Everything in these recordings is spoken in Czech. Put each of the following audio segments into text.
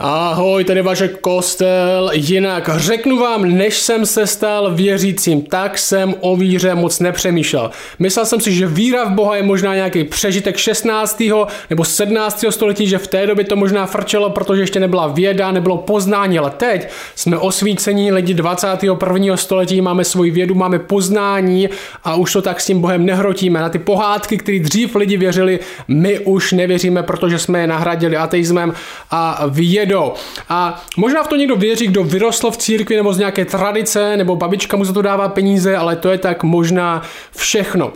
Ahoj, tady vaše kostel. Jinak řeknu vám, než jsem se stal věřícím, tak jsem o víře moc nepřemýšlel. Myslel jsem si, že víra v Boha je možná nějaký přežitek 16. nebo 17. století, že v té době to možná frčelo, protože ještě nebyla věda, nebylo poznání, ale teď jsme osvícení lidi 21. století, máme svoji vědu, máme poznání a už to tak s tím Bohem nehrotíme. Na ty pohádky, které dřív lidi věřili, my už nevěříme, protože jsme je nahradili ateismem a vědou vědou. A možná v to někdo věří, kdo vyrostl v církvi nebo z nějaké tradice, nebo babička mu za to dává peníze, ale to je tak možná všechno.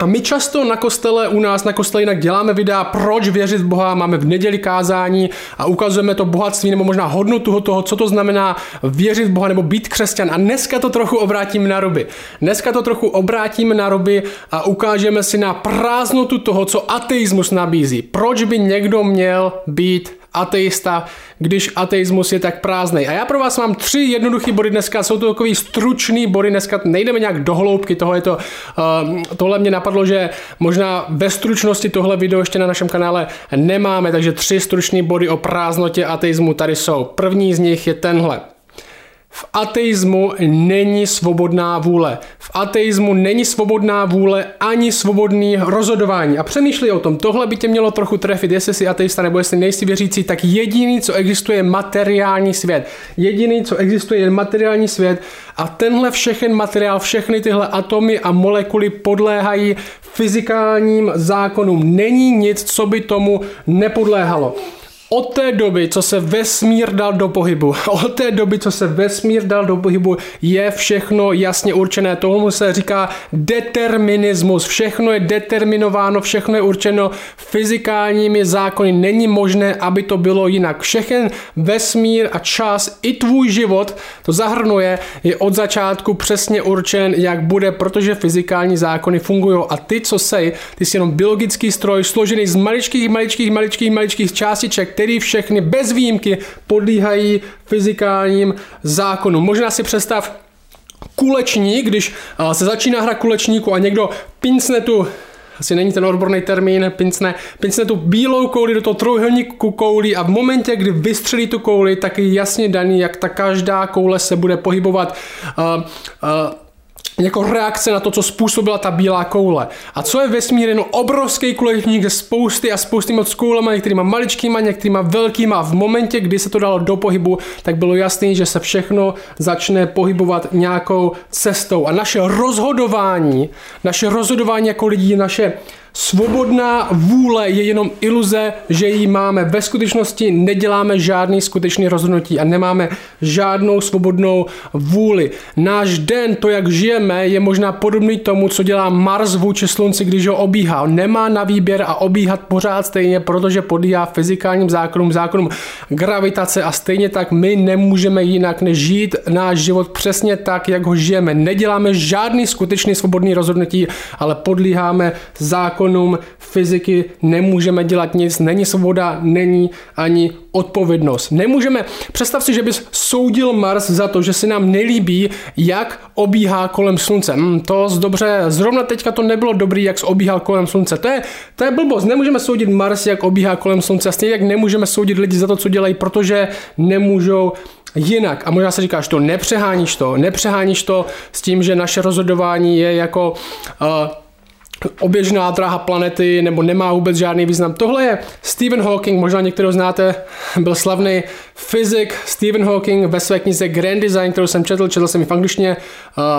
A my často na kostele, u nás na kostele jinak děláme videa, proč věřit v Boha, máme v neděli kázání a ukazujeme to bohatství nebo možná hodnotu toho, co to znamená věřit v Boha nebo být křesťan. A dneska to trochu obrátíme na ruby. Dneska to trochu obrátíme na ruby a ukážeme si na prázdnotu toho, co ateismus nabízí. Proč by někdo měl být ateista, když ateismus je tak prázdný. A já pro vás mám tři jednoduché body dneska, jsou to takový stručný body, dneska nejdeme nějak do hloubky, toho je to, uh, tohle mě napadlo, že možná ve stručnosti tohle video ještě na našem kanále nemáme, takže tři stručné body o prázdnotě ateismu tady jsou. První z nich je tenhle. V ateismu není svobodná vůle. V ateismu není svobodná vůle ani svobodný rozhodování. A přemýšlej o tom, tohle by tě mělo trochu trefit, jestli jsi ateista nebo jestli nejsi věřící, tak jediný, co existuje, je materiální svět. Jediný, co existuje, je materiální svět a tenhle všechen materiál, všechny tyhle atomy a molekuly podléhají fyzikálním zákonům. Není nic, co by tomu nepodléhalo. Od té doby, co se vesmír dal do pohybu, od té doby, co se vesmír dal do pohybu, je všechno jasně určené. Tomu se říká determinismus. Všechno je determinováno, všechno je určeno fyzikálními zákony. Není možné, aby to bylo jinak. Všechen vesmír a čas, i tvůj život, to zahrnuje, je od začátku přesně určen, jak bude, protože fyzikální zákony fungují. A ty, co sej, ty jsi jenom biologický stroj, složený z maličkých, maličkých, maličkých, maličkých částiček, který všechny bez výjimky podlíhají fyzikálním zákonům. Možná si představ kulečník, když se začíná hra kulečníku a někdo pincne tu asi není ten odborný termín, pincne, pincne tu bílou kouli do toho trojuhelníku koulí a v momentě, kdy vystřelí tu kouli, tak je jasně daný, jak ta každá koule se bude pohybovat. Uh, uh, jako reakce na to, co způsobila ta bílá koule. A co je vesmír? Jenom obrovský kuletník ze spousty a spousty moc koulema, některýma maličkýma, některýma velkýma v momentě, kdy se to dalo do pohybu, tak bylo jasné, že se všechno začne pohybovat nějakou cestou. A naše rozhodování, naše rozhodování jako lidí, naše Svobodná vůle je jenom iluze, že ji máme. Ve skutečnosti neděláme žádný skutečný rozhodnutí a nemáme žádnou svobodnou vůli. Náš den, to jak žijeme, je možná podobný tomu, co dělá Mars vůči Slunci, když ho obíhá. On nemá na výběr a obíhat pořád stejně, protože podíhá fyzikálním zákonům, zákonům gravitace a stejně tak my nemůžeme jinak než žít náš život přesně tak, jak ho žijeme. Neděláme žádný skutečný svobodný rozhodnutí, ale podlíháme zákon zákonům fyziky nemůžeme dělat nic, není svoboda, není ani odpovědnost. Nemůžeme, představ si, že bys soudil Mars za to, že se nám nelíbí, jak obíhá kolem slunce. Hmm, to dobře, zrovna teďka to nebylo dobrý, jak obíhal kolem slunce. To je, to je blbost. Nemůžeme soudit Mars, jak obíhá kolem slunce. Stejně jak nemůžeme soudit lidi za to, co dělají, protože nemůžou jinak. A možná se říkáš, to nepřeháníš to, nepřeháníš to s tím, že naše rozhodování je jako uh, oběžná dráha planety nebo nemá vůbec žádný význam. Tohle je Stephen Hawking, možná některého znáte, byl slavný fyzik Stephen Hawking ve své knize Grand Design, kterou jsem četl, četl jsem ji v angličtině,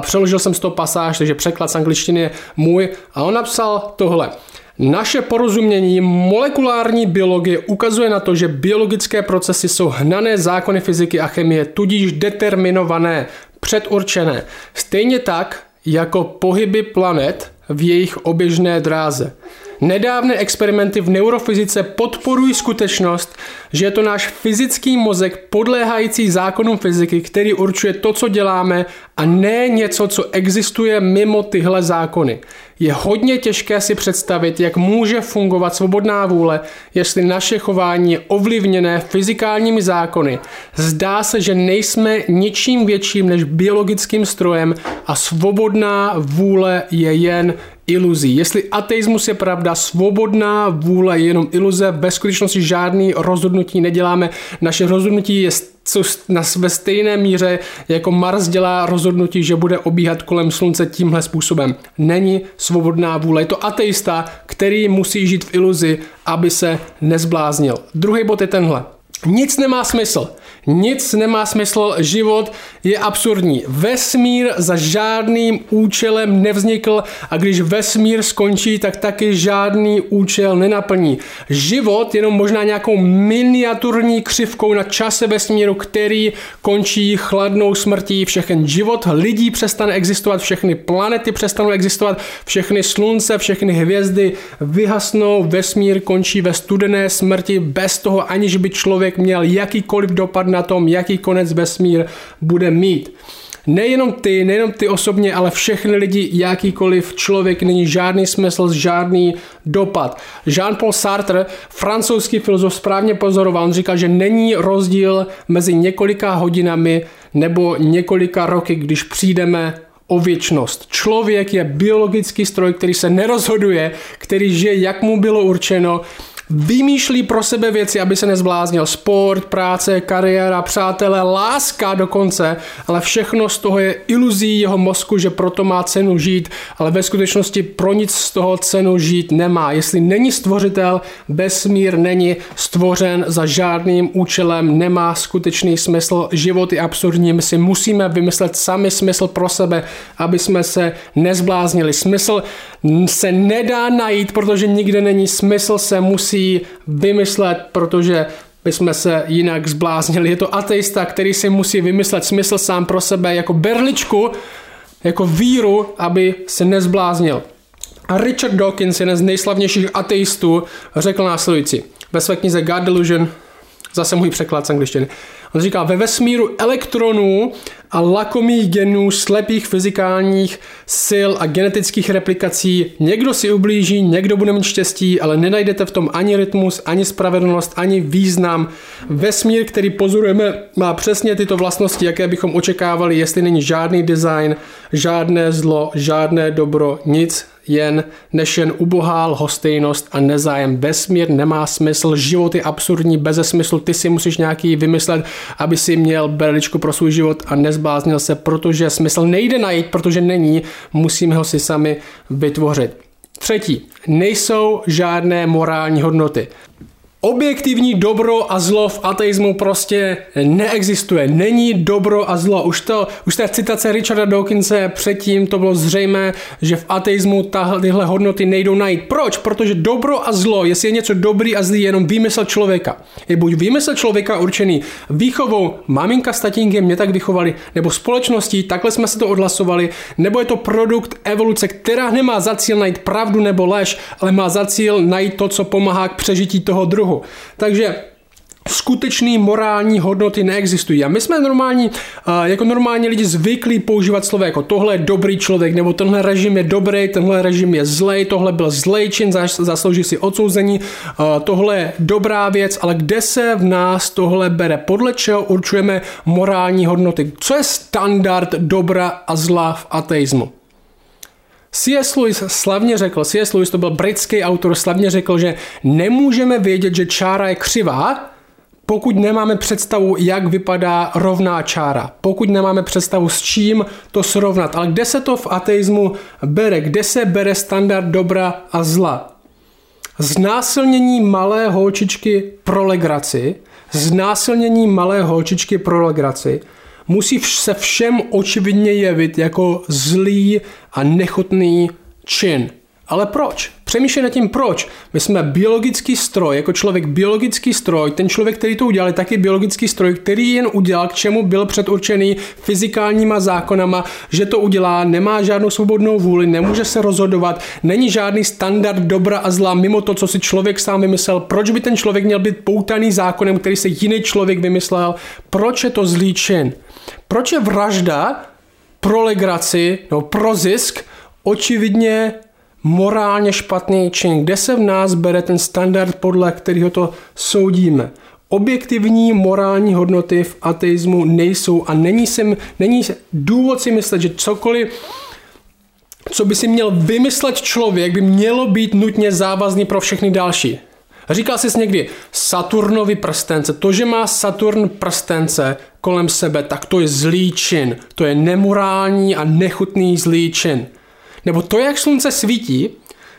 přeložil jsem z toho pasáž, takže překlad z angličtiny je můj a on napsal tohle. Naše porozumění molekulární biologie ukazuje na to, že biologické procesy jsou hnané zákony fyziky a chemie, tudíž determinované, předurčené. Stejně tak, jako pohyby planet v jejich oběžné dráze. Nedávné experimenty v neurofyzice podporují skutečnost, že je to náš fyzický mozek podléhající zákonům fyziky, který určuje to, co děláme a ne něco, co existuje mimo tyhle zákony. Je hodně těžké si představit, jak může fungovat svobodná vůle, jestli naše chování je ovlivněné fyzikálními zákony. Zdá se, že nejsme ničím větším než biologickým strojem a svobodná vůle je jen iluzí. Jestli ateismus je pravda, svobodná vůle je jenom iluze, ve skutečnosti žádný rozhodnutí neděláme. Naše rozhodnutí je co ve stejné míře jako Mars dělá rozhodnutí, že bude obíhat kolem slunce tímhle způsobem. Není svobodná vůle. Je to ateista, který musí žít v iluzi, aby se nezbláznil. Druhý bod je tenhle. Nic nemá smysl. Nic nemá smysl, život je absurdní. Vesmír za žádným účelem nevznikl a když vesmír skončí, tak taky žádný účel nenaplní. Život jenom možná nějakou miniaturní křivkou na čase vesmíru, který končí chladnou smrtí. Všechen život lidí přestane existovat, všechny planety přestanou existovat, všechny slunce, všechny hvězdy vyhasnou, vesmír končí ve studené smrti bez toho, aniž by člověk měl jakýkoliv dopad na tom, jaký konec vesmír bude mít. Nejenom ty, nejenom ty osobně, ale všechny lidi, jakýkoliv člověk, není žádný smysl, žádný dopad. Jean-Paul Sartre, francouzský filozof, správně pozoroval, on říkal, že není rozdíl mezi několika hodinami nebo několika roky, když přijdeme o věčnost. Člověk je biologický stroj, který se nerozhoduje, který žije, jak mu bylo určeno vymýšlí pro sebe věci, aby se nezbláznil. Sport, práce, kariéra, přátelé, láska dokonce, ale všechno z toho je iluzí jeho mozku, že proto má cenu žít, ale ve skutečnosti pro nic z toho cenu žít nemá. Jestli není stvořitel, vesmír není stvořen za žádným účelem, nemá skutečný smysl, život je absurdní, my si musíme vymyslet sami smysl pro sebe, aby jsme se nezbláznili. Smysl se nedá najít, protože nikde není smysl, se musí vymyslet, protože bychom se jinak zbláznili. Je to ateista, který si musí vymyslet smysl sám pro sebe jako berličku, jako víru, aby se nezbláznil. A Richard Dawkins, jeden z nejslavnějších ateistů, řekl následující ve své knize God Delusion, zase můj překlad z angličtiny. On říká, ve vesmíru elektronů a lakomých genů, slepých fyzikálních sil a genetických replikací někdo si ublíží, někdo bude mít štěstí, ale nenajdete v tom ani rytmus, ani spravedlnost, ani význam. Vesmír, který pozorujeme, má přesně tyto vlastnosti, jaké bychom očekávali, jestli není žádný design, žádné zlo, žádné dobro, nic jen než jen ubohá lhostejnost a nezájem. Vesmír nemá smysl, život je absurdní, bez smyslu, ty si musíš nějaký vymyslet, aby si měl berličku pro svůj život a nezbláznil se, protože smysl nejde najít, protože není, musíme ho si sami vytvořit. Třetí, nejsou žádné morální hodnoty. Objektivní dobro a zlo v ateismu prostě neexistuje. Není dobro a zlo. Už, to, už té citace Richarda Dawkinse předtím to bylo zřejmé, že v ateismu tahle, tyhle hodnoty nejdou najít. Proč? Protože dobro a zlo, jestli je něco dobrý a zlý, je jenom výmysl člověka. Je buď výmysl člověka určený výchovou, maminka s tatínkem mě tak vychovali, nebo společností, takhle jsme si to odhlasovali, nebo je to produkt evoluce, která nemá za cíl najít pravdu nebo lež, ale má za cíl najít to, co pomáhá k přežití toho druhu. Takže skutečný morální hodnoty neexistují. A my jsme normální, jako normální lidi zvyklí používat slovo jako tohle je dobrý člověk, nebo tenhle režim je dobrý, tenhle režim je zlej, tohle byl zlej čin, zaslouží si odsouzení, tohle je dobrá věc, ale kde se v nás tohle bere? Podle čeho určujeme morální hodnoty? Co je standard dobra a zla v ateismu? C.S. Lewis slavně řekl, C.S. Lewis to byl britský autor, slavně řekl, že nemůžeme vědět, že čára je křivá, pokud nemáme představu, jak vypadá rovná čára, pokud nemáme představu, s čím to srovnat. Ale kde se to v ateismu bere? Kde se bere standard dobra a zla? Znásilnění malé holčičky pro legraci, znásilnění malé holčičky pro legraci musí se všem očividně jevit jako zlý a nechutný čin. Ale proč? Přemýšlej nad tím, proč. My jsme biologický stroj, jako člověk biologický stroj, ten člověk, který to udělal, je taky biologický stroj, který jen udělal, k čemu byl předurčený fyzikálníma zákonama, že to udělá, nemá žádnou svobodnou vůli, nemůže se rozhodovat, není žádný standard dobra a zla mimo to, co si člověk sám vymyslel. Proč by ten člověk měl být poutaný zákonem, který se jiný člověk vymyslel? Proč je to zlý čin? Proč je vražda pro legraci nebo pro zisk očividně morálně špatný čin? Kde se v nás bere ten standard, podle kterého to soudíme? Objektivní morální hodnoty v ateismu nejsou a není, sem, není důvod si myslet, že cokoliv co by si měl vymyslet člověk, by mělo být nutně závazný pro všechny další. Říkal jsi někdy Saturnovi prstence. To, že má Saturn prstence kolem sebe, tak to je zlý čin. To je nemorální a nechutný zlý čin. Nebo to, jak slunce svítí,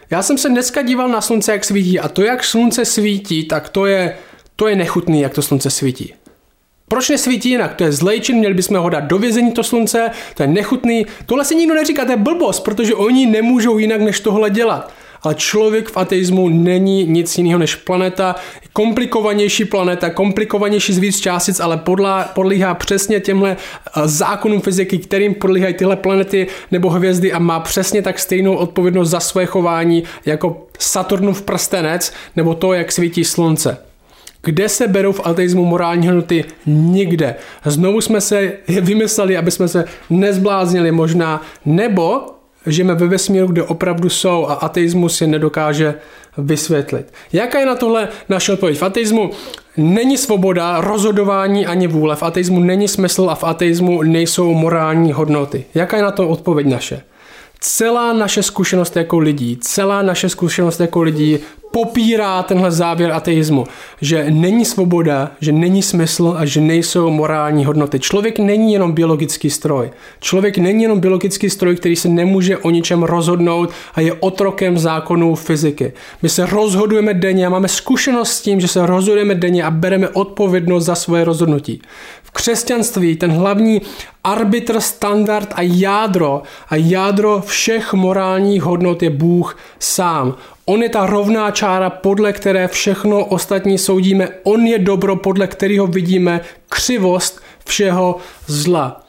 já jsem se dneska díval na slunce, jak svítí a to, jak slunce svítí, tak to je, to je nechutný, jak to slunce svítí. Proč nesvítí jinak? To je zlej čin, měli bychom ho dát do vězení to slunce, to je nechutný. Tohle si nikdo neříká, to je blbost, protože oni nemůžou jinak než tohle dělat. Ale člověk v ateismu není nic jiného než planeta, komplikovanější planeta, komplikovanější z víc částic, ale podlá, podlíhá přesně těmhle eh, zákonům fyziky, kterým podlíhají tyhle planety nebo hvězdy a má přesně tak stejnou odpovědnost za své chování jako Saturnův prstenec nebo to, jak svítí slunce. Kde se berou v ateismu morální hodnoty? Nikde. Znovu jsme se vymysleli, aby jsme se nezbláznili možná, nebo žijeme ve vesmíru, kde opravdu jsou a ateismus si nedokáže vysvětlit. Jaká je na tohle naše odpověď? V ateismu není svoboda, rozhodování ani vůle. V ateismu není smysl a v ateismu nejsou morální hodnoty. Jaká je na to odpověď naše? Celá naše zkušenost jako lidí, celá naše zkušenost jako lidí popírá tenhle závěr ateismu, že není svoboda, že není smysl a že nejsou morální hodnoty. Člověk není jenom biologický stroj. Člověk není jenom biologický stroj, který se nemůže o ničem rozhodnout a je otrokem zákonů fyziky. My se rozhodujeme denně a máme zkušenost s tím, že se rozhodujeme denně a bereme odpovědnost za svoje rozhodnutí. Křesťanství ten hlavní arbitr, standard a jádro a jádro všech morálních hodnot je Bůh sám. On je ta rovná čára, podle které všechno ostatní soudíme. On je dobro, podle kterého vidíme křivost všeho zla.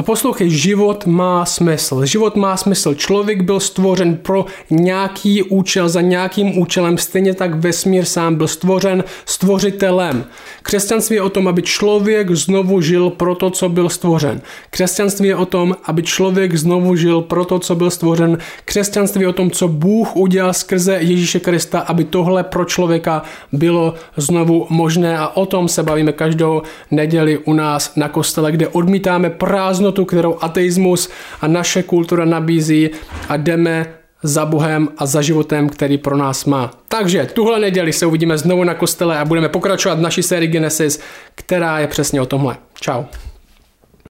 A poslouchej, život má smysl. Život má smysl. Člověk byl stvořen pro nějaký účel, za nějakým účelem, stejně tak vesmír sám byl stvořen stvořitelem. Křesťanství je o tom, aby člověk znovu žil pro to, co byl stvořen. Křesťanství je o tom, aby člověk znovu žil pro to, co byl stvořen. Křesťanství je o tom, co Bůh udělal skrze Ježíše Krista, aby tohle pro člověka bylo znovu možné a o tom se bavíme každou neděli u nás na kostele, kde odmítáme prázdnotu, kterou ateismus a naše kultura nabízí a jdeme za Bohem a za životem, který pro nás má. Takže tuhle neděli se uvidíme znovu na kostele a budeme pokračovat v naší sérii Genesis, která je přesně o tomhle. Ciao.